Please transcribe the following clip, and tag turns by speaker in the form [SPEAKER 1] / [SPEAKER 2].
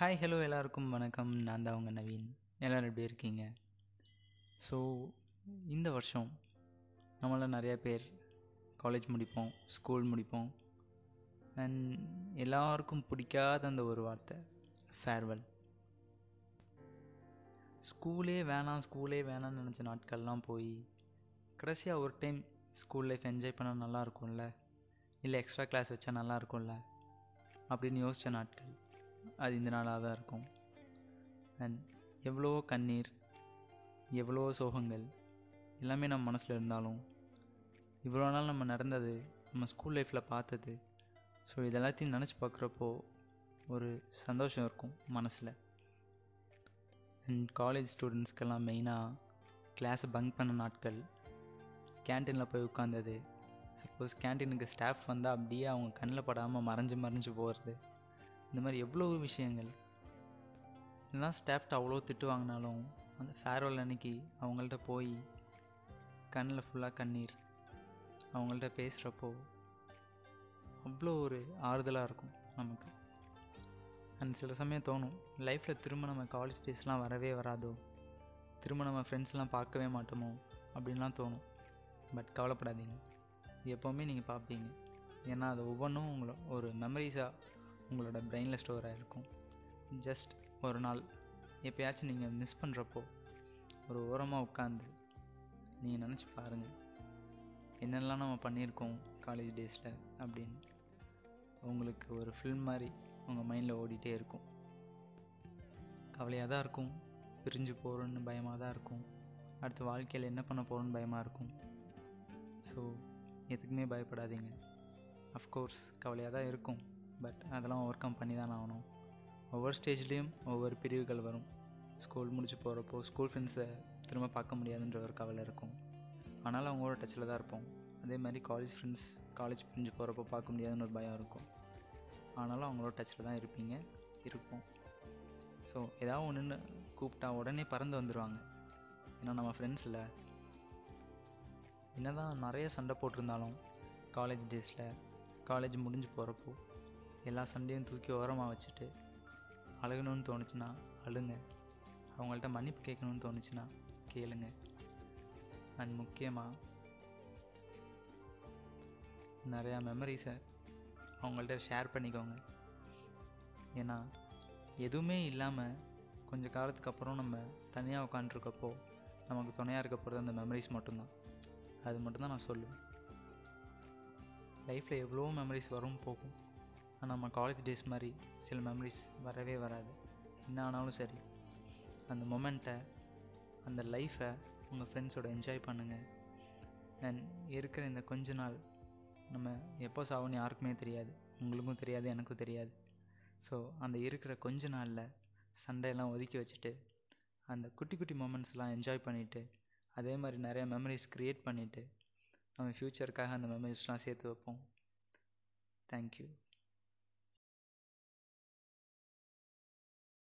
[SPEAKER 1] Hi hello எல்லாருக்கும் வணக்கம். நான் தான் உங்கள் நவீன். எல்லோரும் எப்படி இருக்கீங்க? ஸோ இந்த வருஷம் நம்மளாம் நிறையா பேர் காலேஜ் முடிப்போம் ஸ்கூல் முடிப்போம். அண்ட் எல்லாருக்கும் பிடிக்காத அந்த ஒரு வார்த்தை ஃபேர்வெல் ஸ்கூலே வேணாம் ஸ்கூலே வேணாம்னு நினச்ச நாட்கள்லாம் போய் கடைசியாக ஒரு டைம் ஸ்கூல் லைஃப் என்ஜாய் பண்ணால் நல்லா இருக்கும்ல? இல்லை எக்ஸ்ட்ரா கிளாஸ் வச்சா நல்லா இருக்கும்ல? அப்படின்னு யோசித்த நாட்கள். அது இந்த நாளாக தான் இருக்கும். அண்ட் எவ்வளோ கண்ணீர் எவ்வளோ சோகங்கள் எல்லாமே நம்ம மனசில் இருந்தாலும் இவ்வளோ நாள் நம்ம நடந்தது நம்ம ஸ்கூல் லைஃப்பில் பார்த்தது ஸோ இது எல்லாத்தையும் நினச்சி பார்க்குறப்போ ஒரு சந்தோஷம் இருக்கும் மனசில். அண்ட் காலேஜ் ஸ்டூடெண்ட்ஸ்க்கெல்லாம் மெயினாக கிளாஸை பங்க் பண்ண நாட்கள் கேன்டீனில் போய் உட்காந்தது சப்போஸ் கேன்டீனுக்கு ஸ்டாஃப் வந்தால் அப்படியே அவங்க கண்ணில் படாமல் மறைஞ்சு மறைஞ்சு போகிறது இந்த மாதிரி எவ்வளோ விஷயங்கள்? இதெல்லாம் ஸ்டாஃப்ட்ட அவ்வளோ திட்டு வாங்கினாலும் அந்த ஃபேர்வெல் அன்னைக்கு அவங்கள்ட்ட போய் கண்ணில் ஃபுல்லாக கண்ணீர் அவங்கள்ட்ட பேசுகிறப்போ அவ்வளோ ஒரு ஆறுதலாக இருக்கும் நமக்கு. அண்ட் சில சமயம் தோணும் லைஃப்பில் திரும்ப நம்ம காலேஜ் டேஸ்லாம் வரவே வராதோ? திரும்ப நம்ம ஃப்ரெண்ட்ஸ்லாம் பார்க்கவே மாட்டோமோ? அப்படின்லாம் தோணும். பட் கவலைப்படாதீங்க. எப்போவுமே நீங்கள் பார்ப்பீங்க. ஏன்னா அது ஒவ்வொன்றும் உங்களை ஒரு மெமரிஸாக உங்களோட பிரெயினில் ஸ்டோர் ஆகிருக்கும் ஜஸ்ட் ஒரு நாள் எப்போயாச்சும் நீங்கள் மிஸ் பண்ணுறப்போ ஒரு ஓரமாக உட்காந்து நீங்கள் நினச்சி பாருங்கள் என்னெல்லாம் நம்ம பண்ணியிருக்கோம் காலேஜ் டேஸில் அப்படின்னு. உங்களுக்கு ஒரு ஃபில்ம் மாதிரி உங்கள் மைண்டில் ஓடிட்டே இருக்கும். கவலையாக தான் இருக்கும். பிரிஞ்சு போகிறோன்னு பயமாக தான் இருக்கும். அடுத்து வாழ்க்கையில் என்ன பண்ண போகிறோன்னு பயமாக இருக்கும். ஸோ எதுக்குமே பயப்படாதீங்க. அஃப்கோர்ஸ் கவலையாக தான் இருக்கும். பட் அதெல்லாம் ஓவர் கம் பண்ணி தான் ஆகணும். ஒவ்வொரு ஸ்டேஜ்லேயும் ஒவ்வொரு பிரிவுகள் வரும். ஸ்கூல் முடிச்சு போகிறப்போ ஸ்கூல் ஃப்ரெண்ட்ஸை திரும்ப பார்க்க முடியாதுன்ற ஒரு கவலை இருக்கும். ஆனாலும் அவங்களோட டச்சில் தான் இருப்போம். அதே மாதிரி காலேஜ் ஃப்ரெண்ட்ஸ் காலேஜ் பிரிஞ்சு போகிறப்போ பார்க்க முடியாதுன்னு ஒரு பயம் இருக்கும். ஆனாலும் அவங்களோட டச்சில் தான் இருப்பீங்க இருப்போம். ஸோ ஏதாவது ஒன்றுன்னு கூப்பிட்டா உடனே பறந்து வந்துடுவாங்க ஏன்னா நம்ம ஃப்ரெண்ட்ஸில் என்ன தான் நிறைய சண்டை போட்டிருந்தாலும் காலேஜ் டேஸில் காலேஜ் முடிஞ்சு போகிறப்போ எல்லா சண்டையும் தூக்கி ஓரமாக வச்சுட்டு அழுகணும்னு தோணுச்சுன்னா அழுங்க. அவங்கள்ட்ட மன்னிப்பு கேட்கணும்னு தோணுச்சுன்னா கேளுங்க. அண்ட் முக்கியமாக நிறையா மெமரிஸை அவங்கள்ட்ட ஷேர் பண்ணிக்கோங்க. ஏன்னா எதுவுமே இல்லாமல் கொஞ்சம் காலத்துக்கு அப்புறம் நம்ம தனியாக உட்காந்துருக்கப்போ நமக்கு துணையாக இருக்க போகிறது அந்த மெமரிஸ் மட்டும்தான். அது மட்டும்தான் நான் சொல்லுவேன். லைஃப்பில் எவ்வளோ மெமரிஸ் வரும் போகும். நம்ம காலேஜ் டேஸ் மாதிரி சில மெமரிஸ் வரவே வராது. என்ன ஆனாலும் சரி அந்த மொமெண்ட்டை அந்த லைஃப்பை உங்கள் ஃப்ரெண்ட்ஸோட என்ஜாய் பண்ணுங்கள் அண்ட் இருக்கிற இந்த கொஞ்ச நாள் நம்ம எப்போ சாவோன்னு யாருக்குமே தெரியாது. உங்களுக்கும் தெரியாது எனக்கும் தெரியாது. ஸோ அந்த இருக்கிற கொஞ்ச நாளில் சண்டையெல்லாம் ஒதுக்கி வச்சுட்டு அந்த குட்டி குட்டி மூமெண்ட்ஸ்லாம் என்ஜாய் பண்ணிவிட்டு அதே மாதிரி நிறைய மெமரிஸ் க்ரியேட் பண்ணிவிட்டு நம்ம ஃப்யூச்சருக்காக அந்த மெமரிஸ்லாம் சேர்த்து வைப்போம். தேங்க்யூ